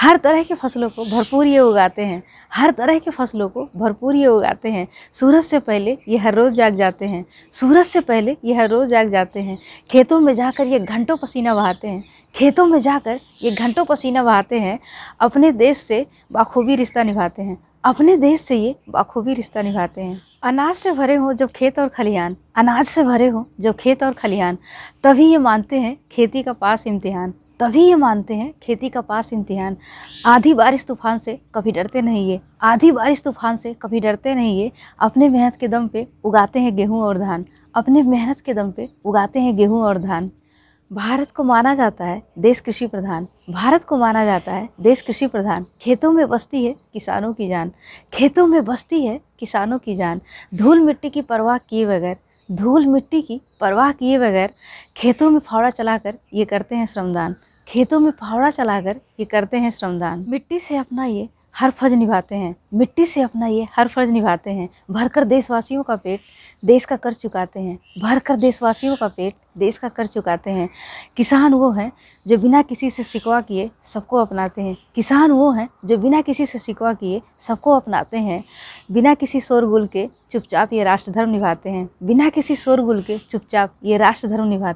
हर तरह के फ़सलों को भरपूर ये उगाते हैं। हर तरह के फ़सलों को भरपूर ये उगाते हैं। सूरज से पहले ये हर रोज़ जाग जाते हैं। सूरज से पहले ये हर रोज़ जाग जाते हैं। खेतों में जाकर ये घंटों पसीना बहाते हैं। खेतों में जाकर ये घंटों पसीना बहाते हैं। अपने देश से बाखूबी रिश्ता निभाते हैं। अपने देश से ये बाखूबी रिश्ता निभाते हैं। अनाज से भरे हों जब खेत और खलिहान। अनाज से भरे हों जब खेत और खलिहान। तभी ये मानते हैं खेती का पास इम्तिहान। तभी ये मानते हैं खेती का पास इम्तिहान। आधी बारिश तूफ़ान से कभी डरते नहीं ये। आधी बारिश तूफ़ान से कभी डरते नहीं ये। अपने मेहनत के दम पे उगाते हैं गेहूँ और धान। अपने मेहनत के दम पे उगाते हैं गेहूँ और धान। भारत को माना जाता है देश कृषि प्रधान। भारत को माना जाता है देश कृषि प्रधान। खेतों में बसती है किसानों की जान। खेतों में बसती है किसानों की जान। धूल मिट्टी की परवाह किए बगैर, धूल मिट्टी की परवाह किए बगैर खेतों में फावड़ा चलाकर ये करते हैं श्रमदान। खेतों में फावड़ा चलाकर ये करते हैं श्रमदान। मिट्टी से अपना ये हर फ़र्ज़ निभाते हैं। मिट्टी से अपना ये हर फ़र्ज़ निभाते हैं। भरकर देशवासियों का पेट देश का कर चुकाते हैं। भरकर देशवासियों का पेट देश का कर चुकाते हैं। किसान वो हैं जो बिना किसी से सिकवा किए सबको अपनाते हैं। किसान वो हैं जो बिना किसी से सिकवा किए सबको अपनाते हैं। बिना किसी शोरगुल के चुपचाप ये राष्ट्रधर्म निभाते हैं। बिना किसी शोरगुल के चुपचाप ये राष्ट्र धर्म निभाते